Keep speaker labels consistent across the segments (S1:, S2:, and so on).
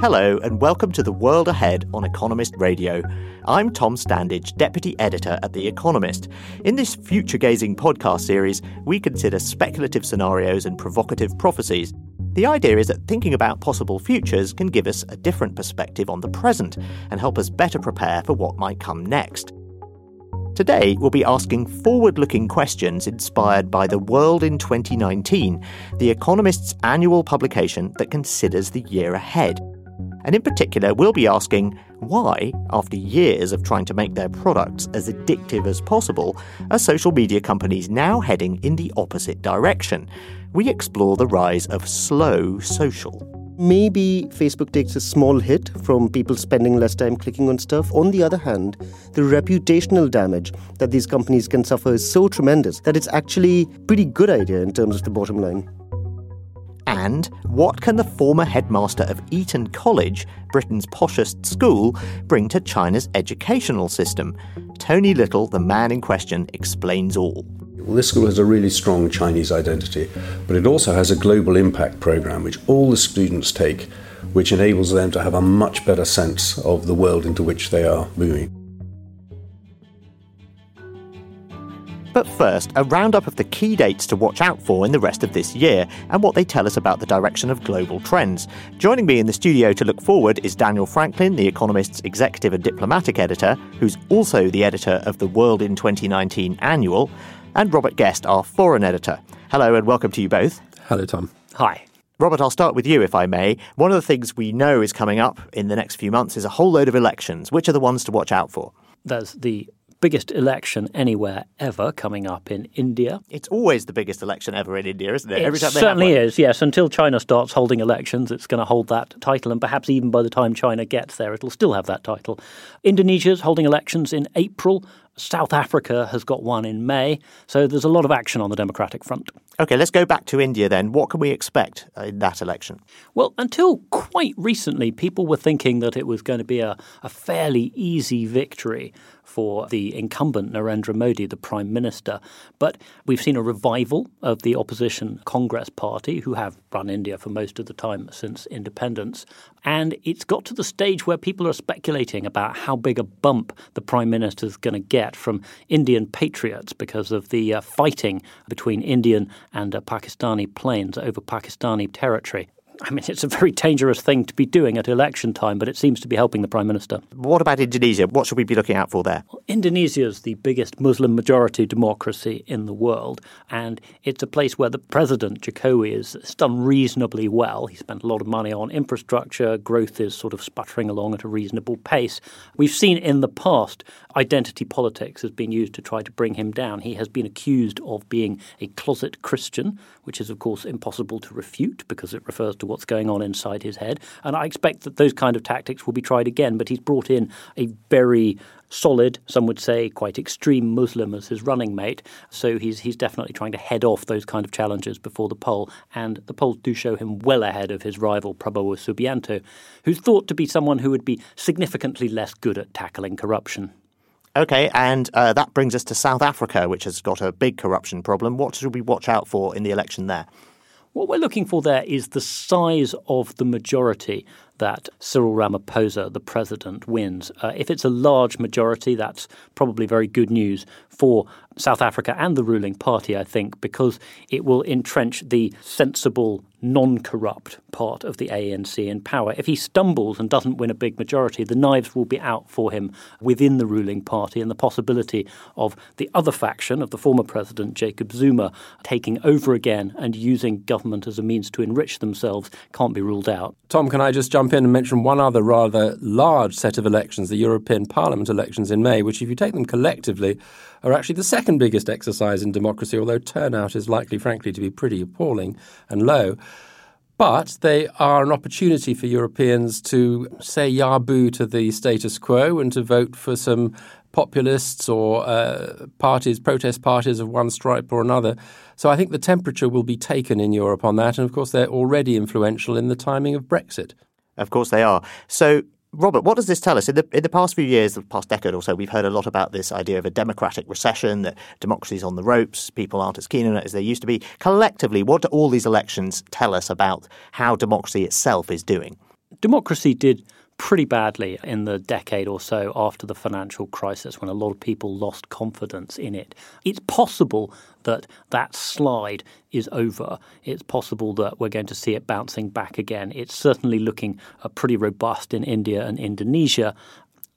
S1: Hello, and welcome to The World Ahead on Economist Radio. I'm Tom Standage, Deputy Editor at The Economist. In this future gazing podcast series, we consider speculative scenarios and provocative prophecies. The idea is that thinking about possible futures can give us a different perspective on the present and help us better prepare for what might come next. Today, we'll be asking forward looking questions inspired by The World in 2019, The Economist's annual publication that considers the year ahead. And in particular, we'll be asking why, after years of trying to make their products as addictive as possible, are social media companies now heading in the opposite direction? We explore the rise of slow social.
S2: Maybe Facebook takes a small hit from people spending less time clicking on stuff. On the other hand, the reputational damage that these companies can suffer is so tremendous that it's actually a pretty good idea in terms of the bottom line.
S1: And what can the former headmaster of Eton College, Britain's poshest school, bring to China's educational system? Tony Little, the man in question, explains all.
S3: Well, this school has a really strong Chinese identity, but it also has a global impact program which all the students take, which enables them to have a much better sense of the world into which they are moving.
S1: But first, a roundup of the key dates to watch out for in the rest of this year and what they tell us about the direction of global trends. Joining me in the studio to look forward is Daniel Franklin, The Economist's executive and diplomatic editor, who's also the editor of the World in 2019 annual, and Robert Guest, our foreign editor. Hello and welcome to you both.
S4: Hello, Tom.
S5: Hi.
S1: Robert, I'll start with you, if I may. One of the things we know is coming up in the next few months is a whole load of elections. Which are the ones to watch out for?
S5: There's the biggest election anywhere ever coming up in India.
S1: It's always the biggest election ever in India, isn't it?
S5: it certainly is, yes. Until China starts holding elections, it's going to hold that title, and perhaps even by the time China gets there, it'll still have that title. Indonesia's holding elections in April. South Africa has got one in May. So there's a lot of action on the Democratic front.
S1: Okay, let's go back to India then. What can we expect uh, in that election?
S5: Well, until quite recently, people were thinking that it was going to be a, a fairly easy victory for the incumbent Narendra Modi, the Prime Minister. But we've seen a revival of the opposition Congress Party, who have run India for most of the time since independence. And it's got to the stage where people are speculating about how big a bump the Prime Minister is going to get from Indian patriots because of the uh, fighting between Indian and uh, Pakistani planes over Pakistani territory. I mean, it's a very dangerous thing to be doing at election time, but it seems to be helping the Prime Minister.
S1: What about Indonesia? What should we be looking out for there?
S5: Well, Indonesia is the biggest Muslim majority democracy in the world, and it's a place where the President, Jokowi, has done reasonably well. He spent a lot of money on infrastructure, growth is sort of sputtering along at a reasonable pace. We've seen in the past identity politics has been used to try to bring him down. He has been accused of being a closet Christian, which is, of course, impossible to refute because it refers to what's going on inside his head. And I expect that those kind of tactics will be tried again. But he's brought in a very solid, some would say quite extreme Muslim as his running mate. So he's he's definitely trying to head off those kind of challenges before the poll. And the polls do show him well ahead of his rival Prabowo Subianto, who's thought to be someone who would be significantly less good at tackling corruption.
S1: Okay, and uh, that brings us to South Africa, which has got a big corruption problem. What should we watch out for in the election there?
S5: What we're looking for there is the size of the majority that Cyril Ramaphosa, the president, wins. Uh, if it's a large majority, that's probably very good news for South Africa and the ruling party, I think, because it will entrench the sensible, non corrupt part of the ANC in power. If he stumbles and doesn't win a big majority, the knives will be out for him within the ruling party, and the possibility of the other faction of the former president, Jacob Zuma, taking over again and using government as a means to enrich themselves can't be ruled out.
S4: Tom, can I just jump in and mention one other rather large set of elections, the European Parliament elections in May, which, if you take them collectively, are actually the second biggest exercise in democracy, although turnout is likely, frankly, to be pretty appalling and low. But they are an opportunity for Europeans to say yabu to the status quo and to vote for some populists or uh, parties, protest parties of one stripe or another. So I think the temperature will be taken in Europe on that. And of course, they're already influential in the timing of Brexit.
S1: Of course, they are. So Robert, what does this tell us? In the, in the past few years, the past decade or so, we've heard a lot about this idea of a democratic recession, that democracy's on the ropes, people aren't as keen on it as they used to be. Collectively, what do all these elections tell us about how democracy itself is doing?
S5: democracy did pretty badly in the decade or so after the financial crisis when a lot of people lost confidence in it. It's possible that that slide is over. It's possible that we're going to see it bouncing back again. It's certainly looking uh, pretty robust in India and Indonesia.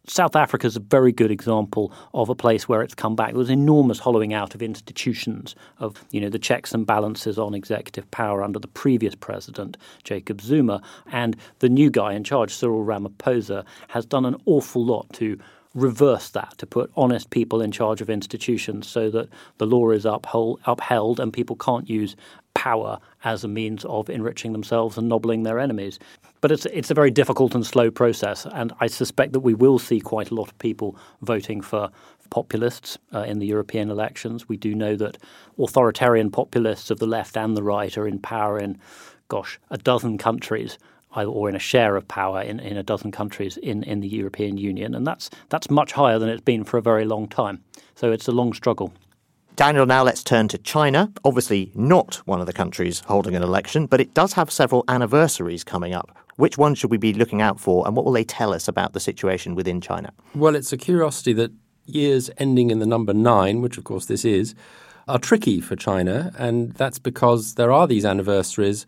S5: South Africa is a very good example of a place where it's come back. There was enormous hollowing out of institutions, of you know the checks and balances on executive power under the previous president, Jacob Zuma, and the new guy in charge, Cyril Ramaphosa, has done an awful lot to reverse that, to put honest people in charge of institutions so that the law is uphold, upheld and people can't use power as a means of enriching themselves and nobbling their enemies. But it's it's a very difficult and slow process, and I suspect that we will see quite a lot of people voting for populists uh, in the European elections. We do know that authoritarian populists of the left and the right are in power in, gosh, a dozen countries or in a share of power in, in a dozen countries in, in the European Union, and that's that's much higher than it's been for a very long time. So it's a long struggle.
S1: Daniel, now let's turn to China. Obviously, not one of the countries holding an election, but it does have several anniversaries coming up. Which one should we be looking out for, and what will they tell us about the situation within China?
S4: Well, it's a curiosity that years ending in the number nine, which of course this is, are tricky for China, and that's because there are these anniversaries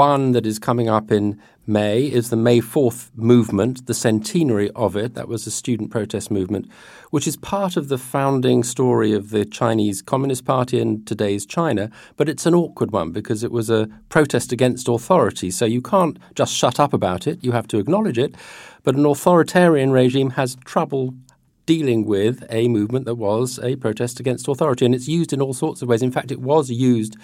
S4: one that is coming up in May is the May 4th movement, the centenary of it. That was a student protest movement, which is part of the founding story of the Chinese Communist Party in today's China. But it's an awkward one because it was a protest against authority. So you can't just shut up about it, you have to acknowledge it. But an authoritarian regime has trouble dealing with a movement that was a protest against authority. And it's used in all sorts of ways. In fact, it was used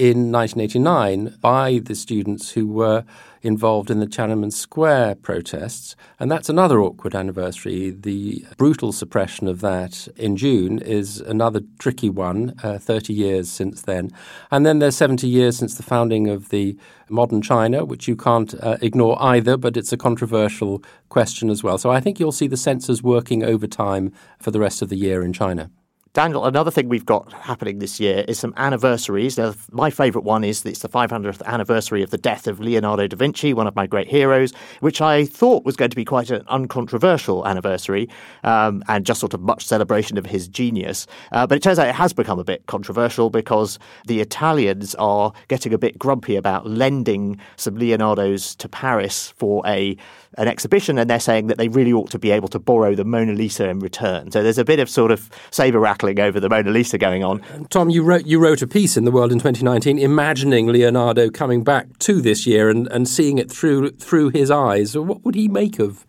S4: in 1989 by the students who were involved in the Tiananmen Square protests. And that's another awkward anniversary. The brutal suppression of that in June is another tricky one, uh, 30 years since then. And then there's 70 years since the founding of the modern China, which you can't uh, ignore either, but it's a controversial question as well. So I think you'll see the censors working over time for the rest of the year in China.
S1: Daniel, another thing we've got happening this year is some anniversaries. Now, my favourite one is it's the 500th anniversary of the death of Leonardo da Vinci, one of my great heroes, which I thought was going to be quite an uncontroversial anniversary um, and just sort of much celebration of his genius. Uh, but it turns out it has become a bit controversial because the Italians are getting a bit grumpy about lending some Leonardo's to Paris for a an exhibition, and they're saying that they really ought to be able to borrow the Mona Lisa in return. So there's a bit of sort of saber over the Mona Lisa going on.
S4: Tom, you wrote you wrote a piece in the World in 2019, imagining Leonardo coming back to this year and, and seeing it through through his eyes. What would he make of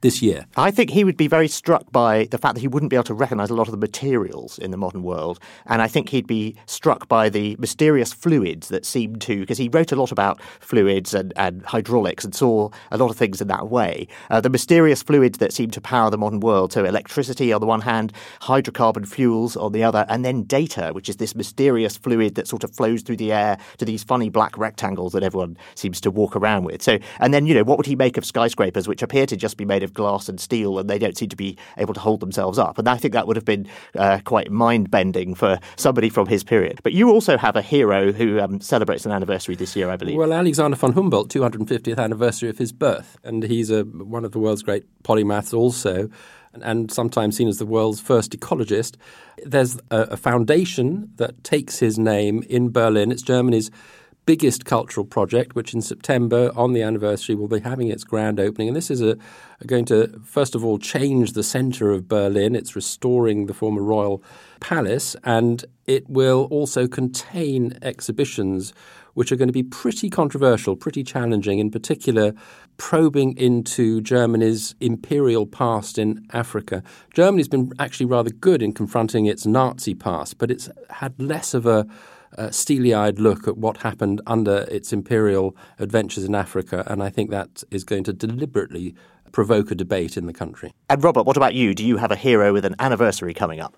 S4: this year?
S1: I think he would be very struck by the fact that he wouldn't be able to recognize a lot of the materials in the modern world. And I think he'd be struck by the mysterious fluids that seem to, because he wrote a lot about fluids and, and hydraulics and saw a lot of things in that way. Uh, the mysterious fluids that seem to power the modern world. So electricity on the one hand, hydrocarbon fuels on the other, and then data, which is this mysterious fluid that sort of flows through the air to these funny black rectangles that everyone seems to walk around with. So, and then, you know, what would he make of skyscrapers, which appear to just be made of of glass and steel, and they don't seem to be able to hold themselves up. And I think that would have been uh, quite mind bending for somebody from his period. But you also have a hero who um, celebrates an anniversary this year, I believe.
S4: Well, Alexander von Humboldt, 250th anniversary of his birth, and he's a, one of the world's great polymaths also and sometimes seen as the world's first ecologist. There's a, a, foundation that takes his name in Berlin. It's Germany's biggest cultural project, which in September on the anniversary will be having its grand opening. And this is a, going to, first of all, change the centre of Berlin. It's restoring the former royal palace, and it will also contain exhibitions which are going to be pretty controversial, pretty challenging, in particular, probing into Germany's imperial past in Africa. Germany's been actually rather good in confronting its Nazi past, but it's had less of a uh, steely eyed look at what happened under its imperial adventures in Africa, and I think that is going to deliberately provoke a debate in the country.
S1: And Robert, what about you? Do you have a hero with an anniversary coming up?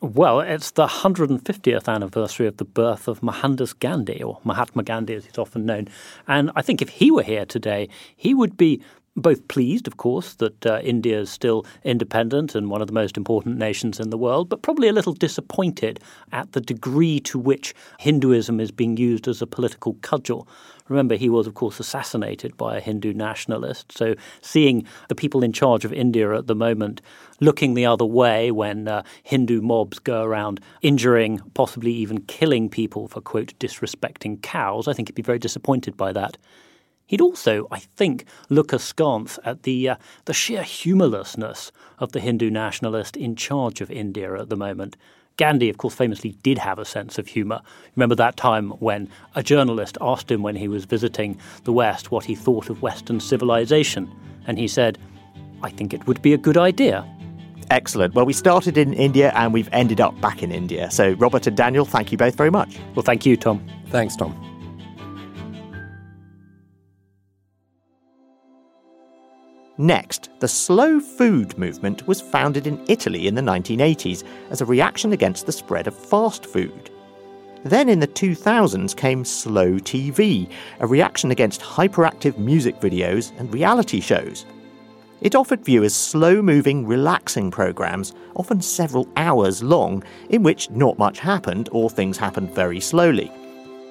S5: Well, it's the 150th anniversary of the birth of Mohandas Gandhi, or Mahatma Gandhi as he's often known. And I think if he were here today, he would be both pleased, of course, that uh, India is still independent and one of the most important nations in the world, but probably a little disappointed at the degree to which Hinduism is being used as a political cudgel. Remember, he was, of course, assassinated by a Hindu nationalist. So, seeing the people in charge of India at the moment looking the other way when uh, Hindu mobs go around injuring, possibly even killing people for, quote, disrespecting cows, I think he'd be very disappointed by that. He'd also, I think, look askance at the uh, the sheer humorlessness of the Hindu nationalist in charge of India at the moment. Gandhi, of course, famously did have a sense of humour. Remember that time when a journalist asked him when he was visiting the West what he thought of Western civilization, and he said, I think it would be a good idea.
S1: Excellent. Well, we started in India and we've ended up back in India. So, Robert and Daniel, thank you both very much.
S5: Well, thank you, Tom.
S4: Thanks, Tom.
S1: Next, the slow food movement was founded in Italy in the 1980s as a reaction against the spread of fast food. Then in the 2000s came slow TV, a reaction against hyperactive music videos and reality shows. It offered viewers slow moving, relaxing programs, often several hours long, in which not much happened or things happened very slowly.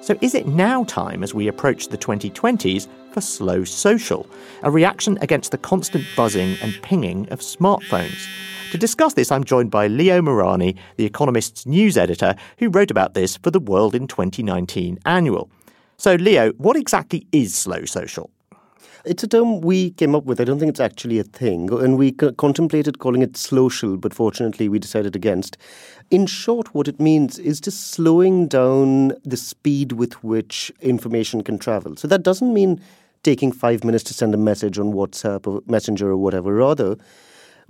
S1: So, is it now time, as we approach the 2020s, for slow social, a reaction against the constant buzzing and pinging of smartphones? To discuss this, I'm joined by Leo Mirani, The Economist's news editor, who wrote about this for the World in 2019 annual. So, Leo, what exactly is slow social?
S2: It's a term we came up with. I don't think it's actually a thing. And we co- contemplated calling it social, but fortunately we decided against. In short, what it means is just slowing down the speed with which information can travel. So that doesn't mean taking five minutes to send a message on WhatsApp or Messenger or whatever. Rather,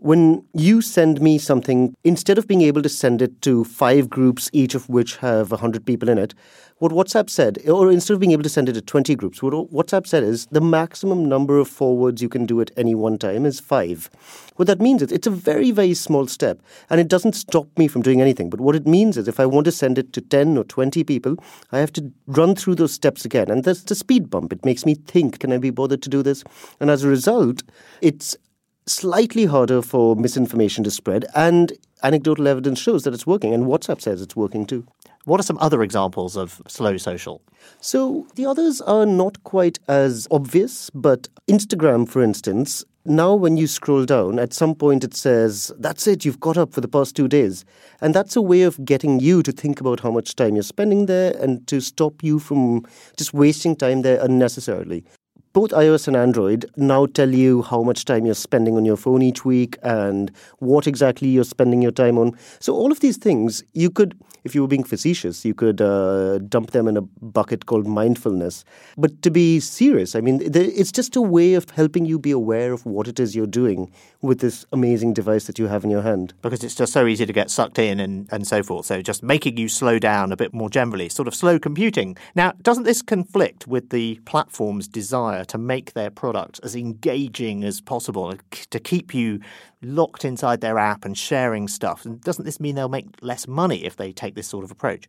S2: when you send me something, instead of being able to send it to five groups, each of which have 100 people in it, what WhatsApp said, or instead of being able to send it to 20 groups, what WhatsApp said is the maximum number of forwards you can do at any one time is five. What that means is it's a very, very small step, and it doesn't stop me from doing anything. But what it means is if I want to send it to 10 or 20 people, I have to run through those steps again. And that's the speed bump. It makes me think, can I be bothered to do this? And as a result, it's slightly harder for misinformation to spread, and anecdotal evidence shows that it's working, and WhatsApp says it's working too.
S1: What are some other examples of slow social?
S2: So the others are not quite as obvious, but Instagram, for instance, now when you scroll down, at some point it says, That's it, you've got up for the past two days. And that's a way of getting you to think about how much time you're spending there and to stop you from just wasting time there unnecessarily both iOS and Android now tell you how much time you're spending on your phone each week and what exactly you're spending your time on. So, all of these things, you could, if you were being facetious, you could uh, dump them in a bucket called mindfulness. But to be serious, I mean, it's just a way of helping you be aware of what it is you're doing with this amazing device that you have in your hand.
S1: Because it's just so easy to get sucked in and, and so forth. So, just making you slow down a bit more generally, sort of slow computing. Now, doesn't this conflict with the platform's desire to make their product as engaging as possible, to keep you locked inside their app and sharing stuff. And doesn't this mean they'll make less money if they take this sort of approach?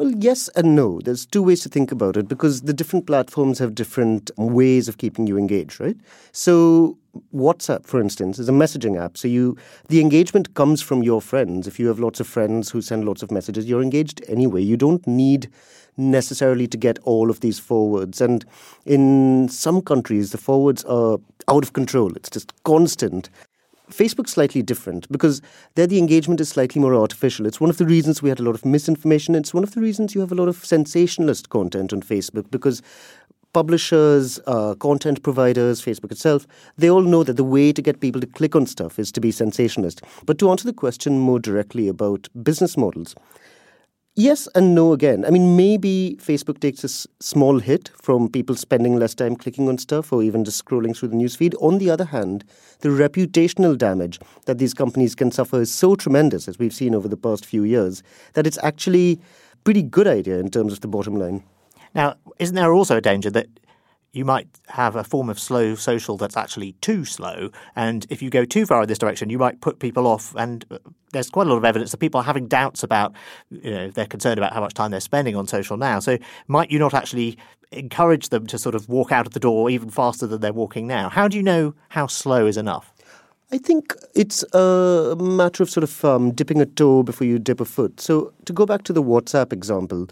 S2: Well, yes and no. There's two ways to think about it because the different platforms have different ways of keeping you engaged, right? So WhatsApp, for instance, is a messaging app. So you the engagement comes from your friends. If you have lots of friends who send lots of messages, you're engaged anyway. You don't need necessarily to get all of these forwards. And in some countries, the forwards are out of control. It's just constant. Facebook's slightly different because there the engagement is slightly more artificial. It's one of the reasons we had a lot of misinformation. It's one of the reasons you have a lot of sensationalist content on Facebook because publishers, uh, content providers, Facebook itself, they all know that the way to get people to click on stuff is to be sensationalist. But to answer the question more directly about business models, Yes and no again. I mean, maybe Facebook takes a s- small hit from people spending less time clicking on stuff or even just scrolling through the newsfeed. On the other hand, the reputational damage that these companies can suffer is so tremendous, as we've seen over the past few years, that it's actually a pretty good idea in terms of the bottom line.
S1: Now, isn't there also a danger that you might have a form of slow social that's actually too slow. And if you go too far in this direction, you might put people off. And uh, there's quite a lot of evidence that people are having doubts about, you know, they're concerned about how much time they're spending on social now. So might you not actually encourage them to sort of walk out of the door even faster than they're walking now. How do you know how slow is enough?
S2: I think it's a matter of sort of um, dipping a toe before you dip a foot. So, to go back to the WhatsApp example,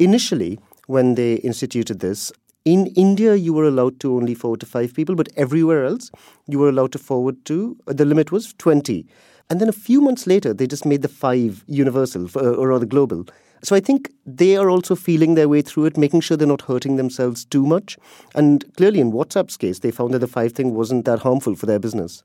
S2: initially, when they instituted this, in India, you were allowed to only forward to five people, but everywhere else, you were allowed to forward to, uh, the limit was 20. And then a few months later, they just made the five universal, uh, or rather global. So I think they are also feeling their way through it, making sure they're not hurting themselves too much. And clearly, in WhatsApp's case, they found that the five thing wasn't that harmful for their business.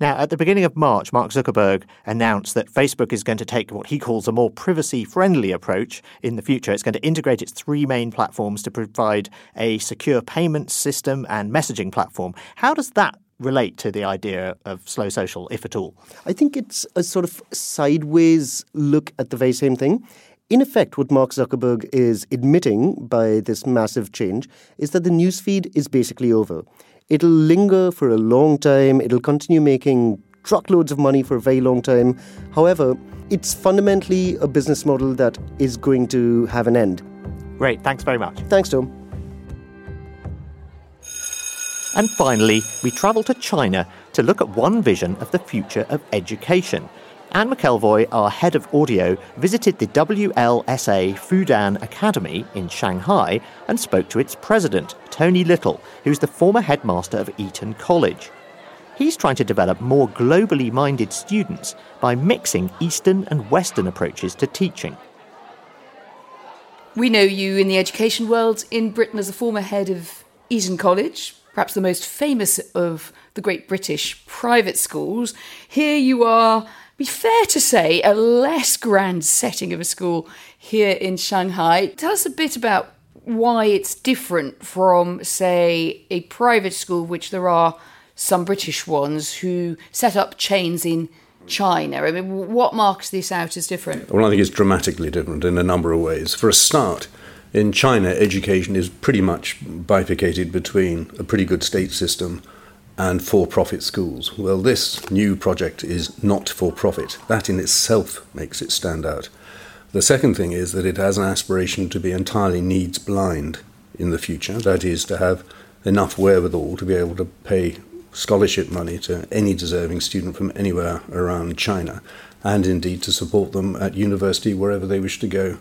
S1: Now, at the beginning of March, Mark Zuckerberg announced that Facebook is going to take what he calls a more privacy friendly approach in the future. It's going to integrate its three main platforms to provide a secure payment system and messaging platform. How does that relate to the idea of slow social, if at all?
S2: I think it's a sort of sideways look at the very same thing. In effect, what Mark Zuckerberg is admitting by this massive change is that the newsfeed is basically over. It'll linger for a long time, it'll continue making truckloads of money for a very long time. However, it's fundamentally a business model that is going to have an end.
S1: Great, thanks very much.
S2: Thanks, Tom.
S1: And finally, we travel to China to look at one vision of the future of education. Anne McElvoy, our head of audio, visited the WLSA Fudan Academy in Shanghai and spoke to its president, Tony Little, who's the former headmaster of Eton College. He's trying to develop more globally minded students by mixing Eastern and Western approaches to teaching.
S6: We know you in the education world in Britain as a former head of Eton College, perhaps the most famous of the great British private schools. Here you are be fair to say, a less grand setting of a school here in Shanghai. Tell us a bit about why it's different from, say, a private school, which there are some British ones who set up chains in China. I mean, what marks this out as different?
S3: Well, I think it's dramatically different in a number of ways. For a start, in China, education is pretty much bifurcated between a pretty good state system and for profit schools. Well, this new project is not for profit. That in itself makes it stand out. The second thing is that it has an aspiration to be entirely needs blind in the future, that is, to have enough wherewithal to be able to pay scholarship money to any deserving student from anywhere around China, and indeed to support them at university wherever they wish to go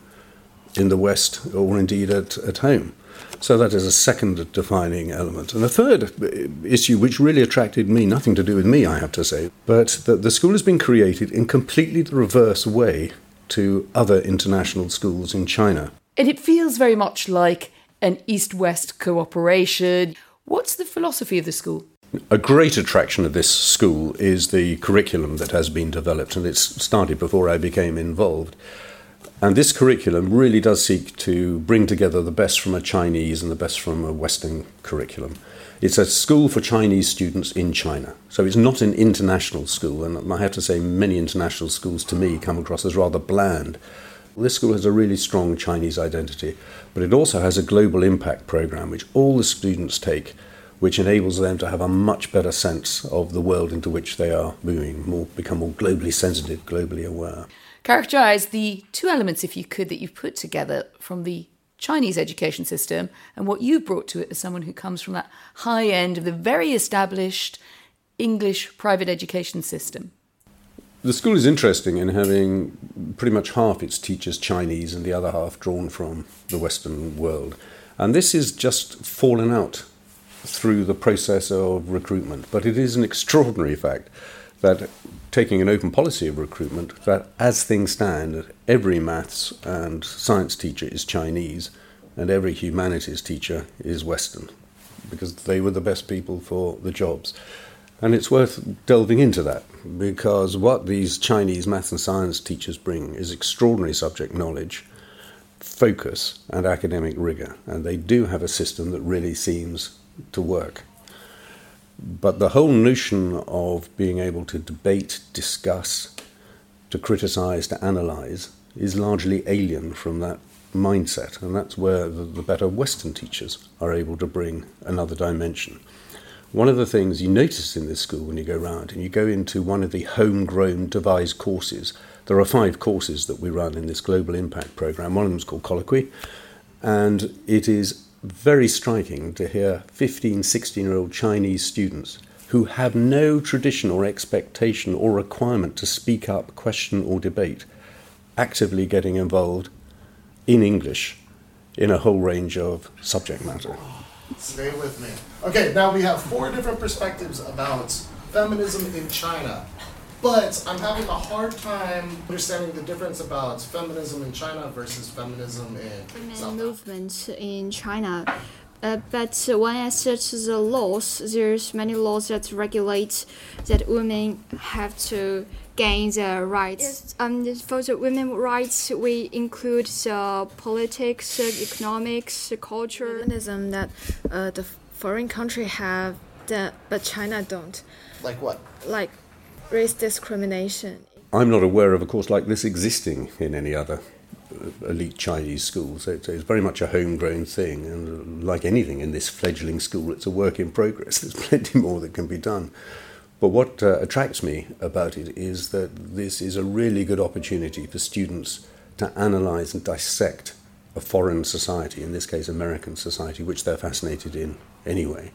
S3: in the West or indeed at, at home. So that is a second defining element. And the third issue, which really attracted me, nothing to do with me, I have to say, but that the school has been created in completely the reverse way to other international schools in China.
S6: And it feels very much like an East West cooperation. What's the philosophy of the school?
S3: A great attraction of this school is the curriculum that has been developed, and it's started before I became involved. And this curriculum really does seek to bring together the best from a Chinese and the best from a Western curriculum. It's a school for Chinese students in China. So it's not an international school, and I have to say, many international schools to me come across as rather bland. This school has a really strong Chinese identity, but it also has a global impact program which all the students take, which enables them to have a much better sense of the world into which they are moving, more, become more globally sensitive, globally aware
S6: characterize the two elements, if you could, that you've put together from the Chinese education system and what you've brought to it as someone who comes from that high end of the very established English private education system.
S3: The school is interesting in having pretty much half its teachers Chinese and the other half drawn from the Western world. And this is just fallen out through the process of recruitment. But it is an extraordinary fact that taking an open policy of recruitment, that as things stand, every maths and science teacher is Chinese and every humanities teacher is Western because they were the best people for the jobs. And it's worth delving into that because what these Chinese maths and science teachers bring is extraordinary subject knowledge, focus, and academic rigor. And they do have a system that really seems to work. But the whole notion of being able to debate, discuss, to criticize, to analyze is largely alien from that mindset. And that's where the, the, better Western teachers are able to bring another dimension. One of the things you notice in this school when you go around and you go into one of the homegrown devised courses, there are five courses that we run in this Global Impact Program. One of them is called Colloquy, and it is very striking to hear 15, 16 year old Chinese students who have no tradition or expectation or requirement to speak up, question, or debate actively getting involved in English in a whole range of subject matter.
S7: Stay with me. Okay, now we have four different perspectives about feminism in China. But I'm having a hard time understanding the difference about feminism in China versus feminism in
S8: Women
S7: South
S8: movement in China. Uh, but when I search the laws, there's many laws that regulate that women have to gain their rights. Yes, um, for the women rights, we include the politics, the economics, the culture.
S9: Feminism that uh, the foreign country have that, but China don't.
S7: Like what?
S9: Like race discrimination.
S3: I'm not aware of a course like this existing in any other uh, elite Chinese schools. It's, it's very much a homegrown thing, and like anything in this fledgling school, it's a work in progress. There's plenty more that can be done. But what uh, attracts me about it is that this is a really good opportunity for students to analyze and dissect a foreign society, in this case, American society, which they're fascinated in anyway,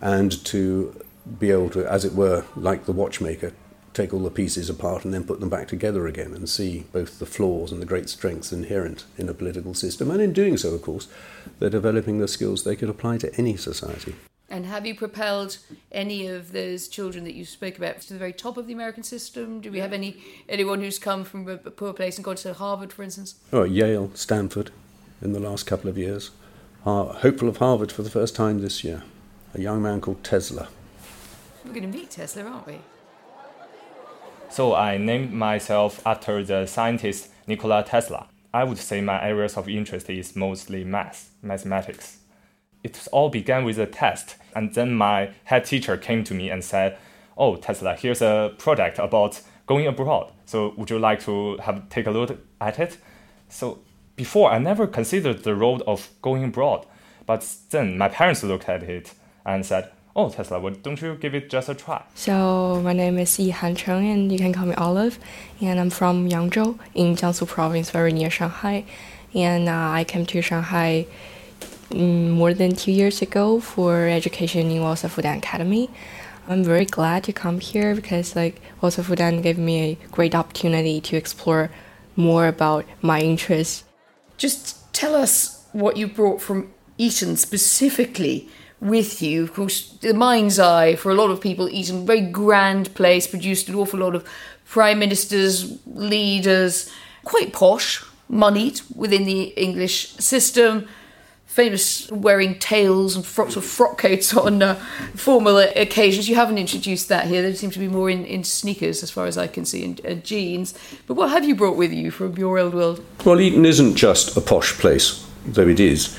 S3: and to be able to, as it were, like the watchmaker, take all the pieces apart and then put them back together again and see both the flaws and the great strengths inherent in a political system. And in doing so, of course, they're developing the skills they could apply to any society.
S6: And have you propelled any of those children that you spoke about to the very top of the American system? Do we have any anyone who's come from a poor place and gone to Harvard, for instance?
S3: Oh, Yale, Stanford, in the last couple of years. hopeful of Harvard for the first time this year. A young man called Tesla.
S6: We're going to meet Tesla, aren't we?
S10: So I named myself after the scientist Nikola Tesla. I would say my areas of interest is mostly math, mathematics. It all began with a test, and then my head teacher came to me and said, "Oh, Tesla, here's a project about going abroad. So would you like to have take a look at it?" So before I never considered the road of going abroad, but then my parents looked at it and said, oh Tesla, well, don't you give it just a try?
S11: So my name is Yihan Cheng, and you can call me Olive, and I'm from Yangzhou in Jiangsu province, very near Shanghai, and uh, I came to Shanghai mm, more than two years ago for education in WLSA Fudan Academy. I'm very glad to come here because like WLSA Fudan gave me a great opportunity to explore more about my interests.
S6: Just tell us what you brought from Eton specifically with you. Of course, the mind's eye for a lot of people, Eton, very grand place, produced an awful lot of prime ministers, leaders, quite posh, moneyed within the English system. Famous wearing tails and frocks or frock coats on uh, formal occasions. You haven't introduced that here. They seem to be more in, in sneakers, as far as I can see, and, and jeans. But what have you brought with you from your old world?
S3: Well, Eton isn't just a posh place, though it is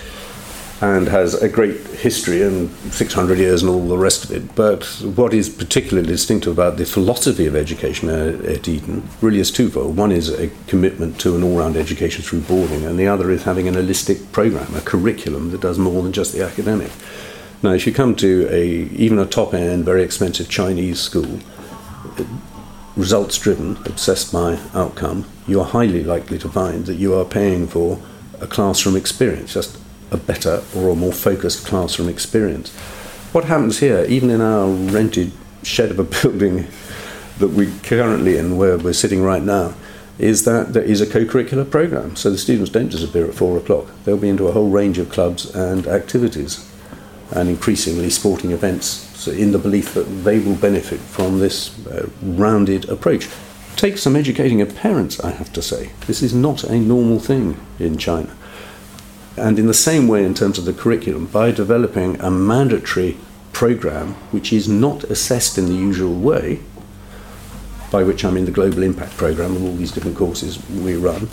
S3: and has a great history and 600 years and all the rest of it. But what is particularly distinctive about the philosophy of education at Eton really is twofold. One is a commitment to an all round education through boarding, and the other is having an holistic program, a curriculum that does more than just the academic. Now, if you come to a even a top end, very expensive Chinese school, results driven, obsessed by outcome, you are highly likely to find that you are paying for a classroom experience, just a better or a more focused classroom experience. What happens here, even in our rented shed of a building that we're currently in, where we're sitting right now, is that there is a co-curricular program. So the students don't disappear at four o'clock. They'll be into a whole range of clubs and activities, and increasingly sporting events. So in the belief that they will benefit from this uh, rounded approach. Take some educating of parents, I have to say. This is not a normal thing in China. And in the same way, in terms of the curriculum, by developing a mandatory program which is not assessed in the usual way, by which I mean the Global Impact Program and all these different courses we run,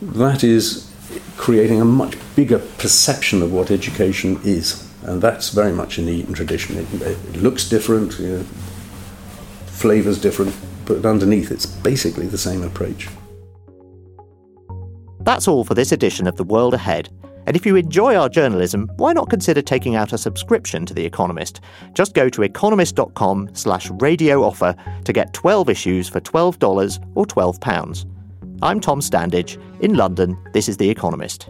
S3: that is creating a much bigger perception of what education is. And that's very much in the Eton tradition. It, it looks different, you know, flavours different, but underneath it's basically the same approach.
S1: That's all for this edition of The World Ahead. And if you enjoy our journalism, why not consider taking out a subscription to The Economist? Just go to economist.com slash radio offer to get 12 issues for $12 or £12. I'm Tom Standage. In London, this is The Economist.